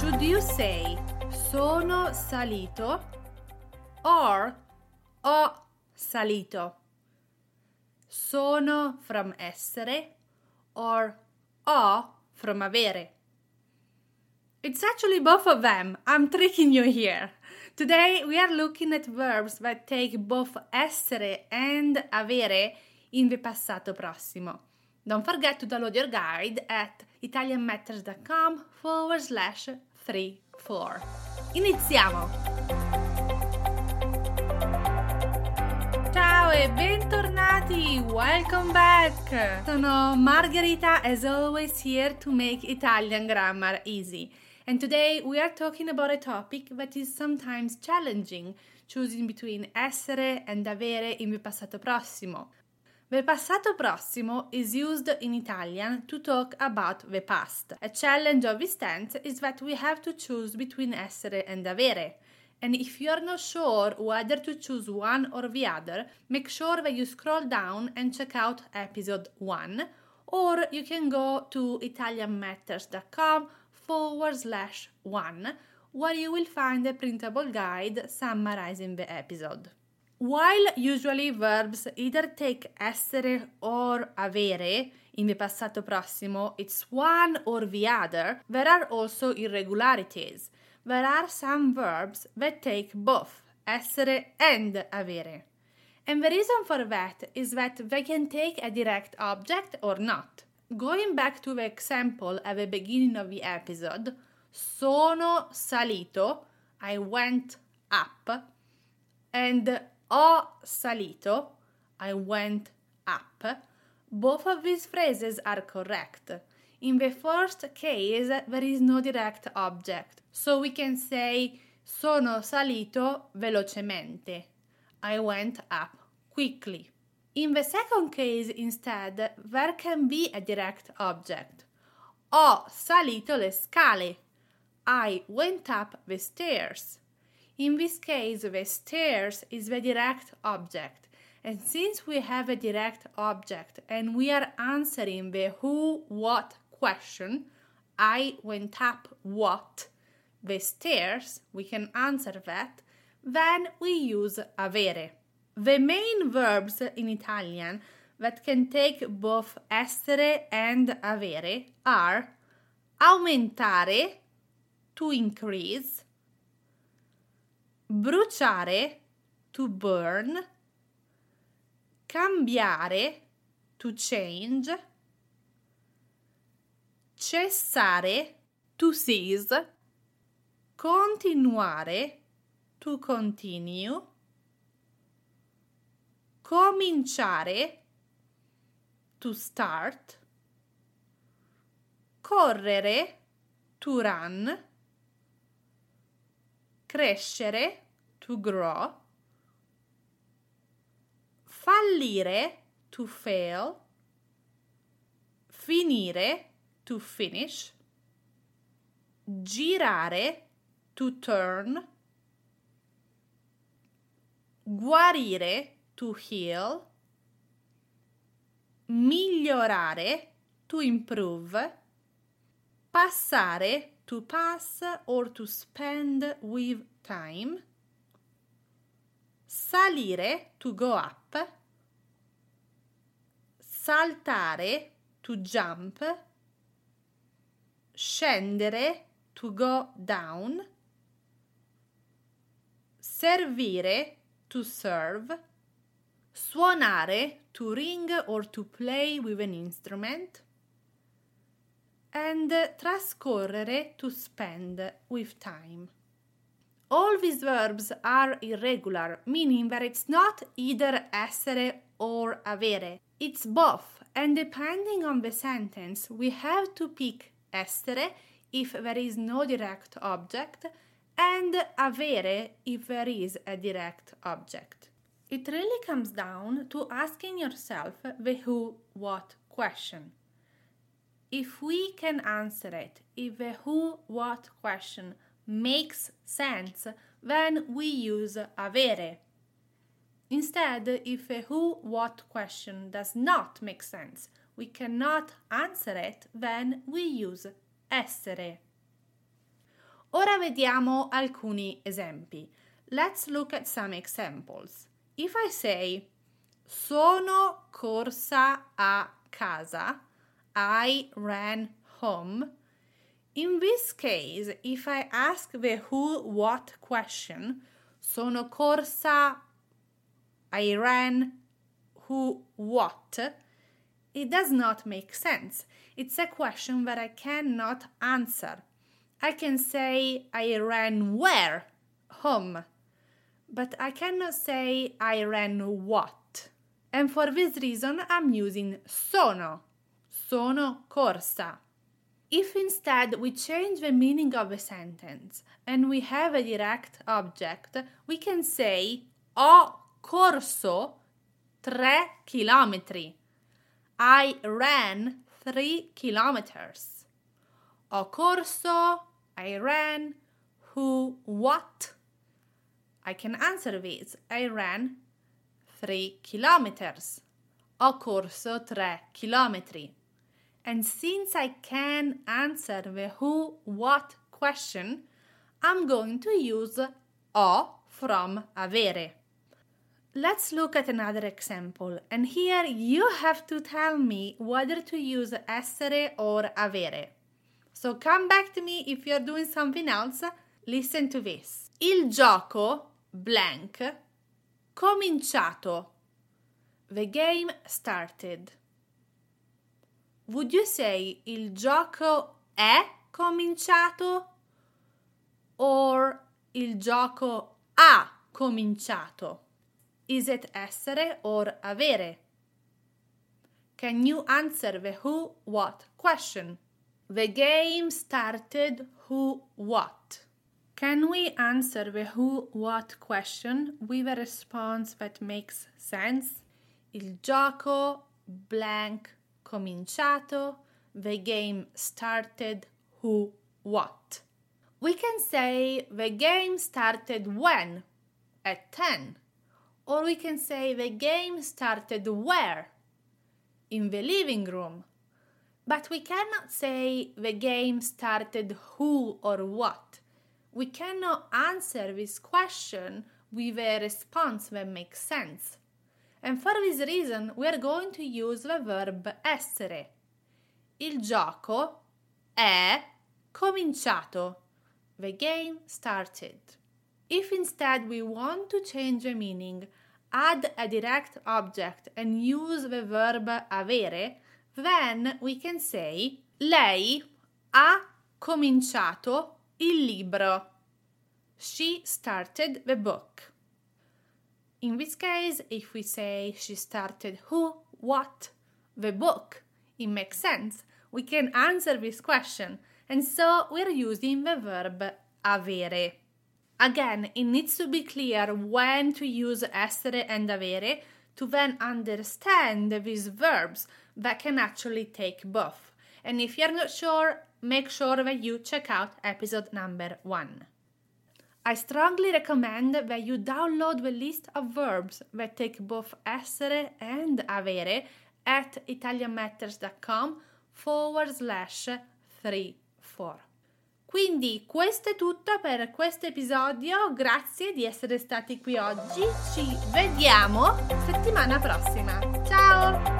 Should you say sono salito or ho salito? Sono from essere or ho from avere? It's actually both of them. I'm tricking you here. Today we are looking at verbs that take both essere and avere in the passato prossimo. Don't forget to download your guide at italianmatters.com forward slash 34. Iniziamo! Ciao e bentornati! Welcome back! Sono Margherita, as always, here to make Italian grammar easy. And today we are talking about a topic that is sometimes challenging, choosing between essere and avere in passato prossimo. The passato prossimo is used in Italian to talk about the past. A challenge of this tense is that we have to choose between essere and avere. And if you are not sure whether to choose one or the other, make sure that you scroll down and check out episode 1, or you can go to italianmatters.com forward slash 1, where you will find a printable guide summarizing the episode. While usually verbs either take essere or avere in the passato prossimo, it's one or the other, there are also irregularities. There are some verbs that take both essere and avere. And the reason for that is that they can take a direct object or not. Going back to the example at the beginning of the episode, sono salito, I went up, and ho salito, I went up, both of these phrases are correct. In the first case, there is no direct object, so we can say sono salito velocemente. I went up quickly. In the second case, instead, there can be a direct object. Ho salito le scale. I went up the stairs. In this case, the stairs is the direct object. And since we have a direct object and we are answering the who, what question, I went up what, the stairs, we can answer that, then we use avere. The main verbs in Italian that can take both essere and avere are aumentare, to increase, bruciare, to burn, cambiare, to change, cessare, to cease, continuare, to continue, cominciare, to start, correre, to run, crescere, to grow, fallire, to fail, finire, to finish, girare, to turn, guarire, to heal, migliorare, to improve, passare, to pass or to spend with time, salire, to go up, saltare, to jump, scendere, to go down, servire, to serve, suonare, to ring or to play with an instrument, and trascorrere, to spend with time. All these verbs are irregular, meaning that it's not either essere or avere, it's both, and depending on the sentence, we have to pick essere if there is no direct object and avere if there is a direct object. It really comes down to asking yourself the who what question. If we can answer it, if the who what question makes sense, then we use avere. Instead, if a who what question does not make sense, we cannot answer it, then we use essere. Ora vediamo alcuni esempi. Let's look at some examples. If I say sono corsa a casa, I ran home. In this case, if I ask the who what question, sono corsa, I ran, who what, it does not make sense. It's a question that I cannot answer. I can say I ran where? Home. But I cannot say I ran what. And for this reason I'm using sono. Sono corsa. If instead we change the meaning of a sentence and we have a direct object, we can say ho corso tre chilometri. I ran three kilometers. Ho corso, I ran, who, what? I can answer this. I ran three kilometers. Ho corso tre chilometri. And since I can answer the who, what question, I'm going to use ho from avere. Let's look at another example, and here you have to tell me whether to use essere or avere. So come back to me if you're doing something else. Listen to this. Il gioco blank cominciato. The game started. Would you say il gioco è cominciato or il gioco ha cominciato? Is it essere or avere? Can you answer the who what question? The game started who what? Can we answer the who what question with a response that makes sense? Il gioco blank cominciato. The game started who what? We can say the game started when? At 10. Or we can say the game started where? In the living room. But we cannot say the game started who or what. We cannot answer this question with a response that makes sense. And for this reason, we are going to use the verb essere. Il gioco è cominciato. The game started. If instead we want to change the meaning, add a direct object and use the verb avere, then we can say lei ha cominciato il libro. She started the book. In this case, if we say she started who, what, the book, it makes sense. We can answer this question, and so we're using the verb avere. Again, it needs to be clear when to use essere and avere to then understand these verbs that can actually take both. And if you're not sure, make sure that you check out episode number one. I strongly recommend that you download the list of verbs that take both essere and avere at italianmatters.com forward slash 34. Quindi questo è tutto per questo episodio, grazie di essere stati qui oggi, ci vediamo settimana prossima, ciao!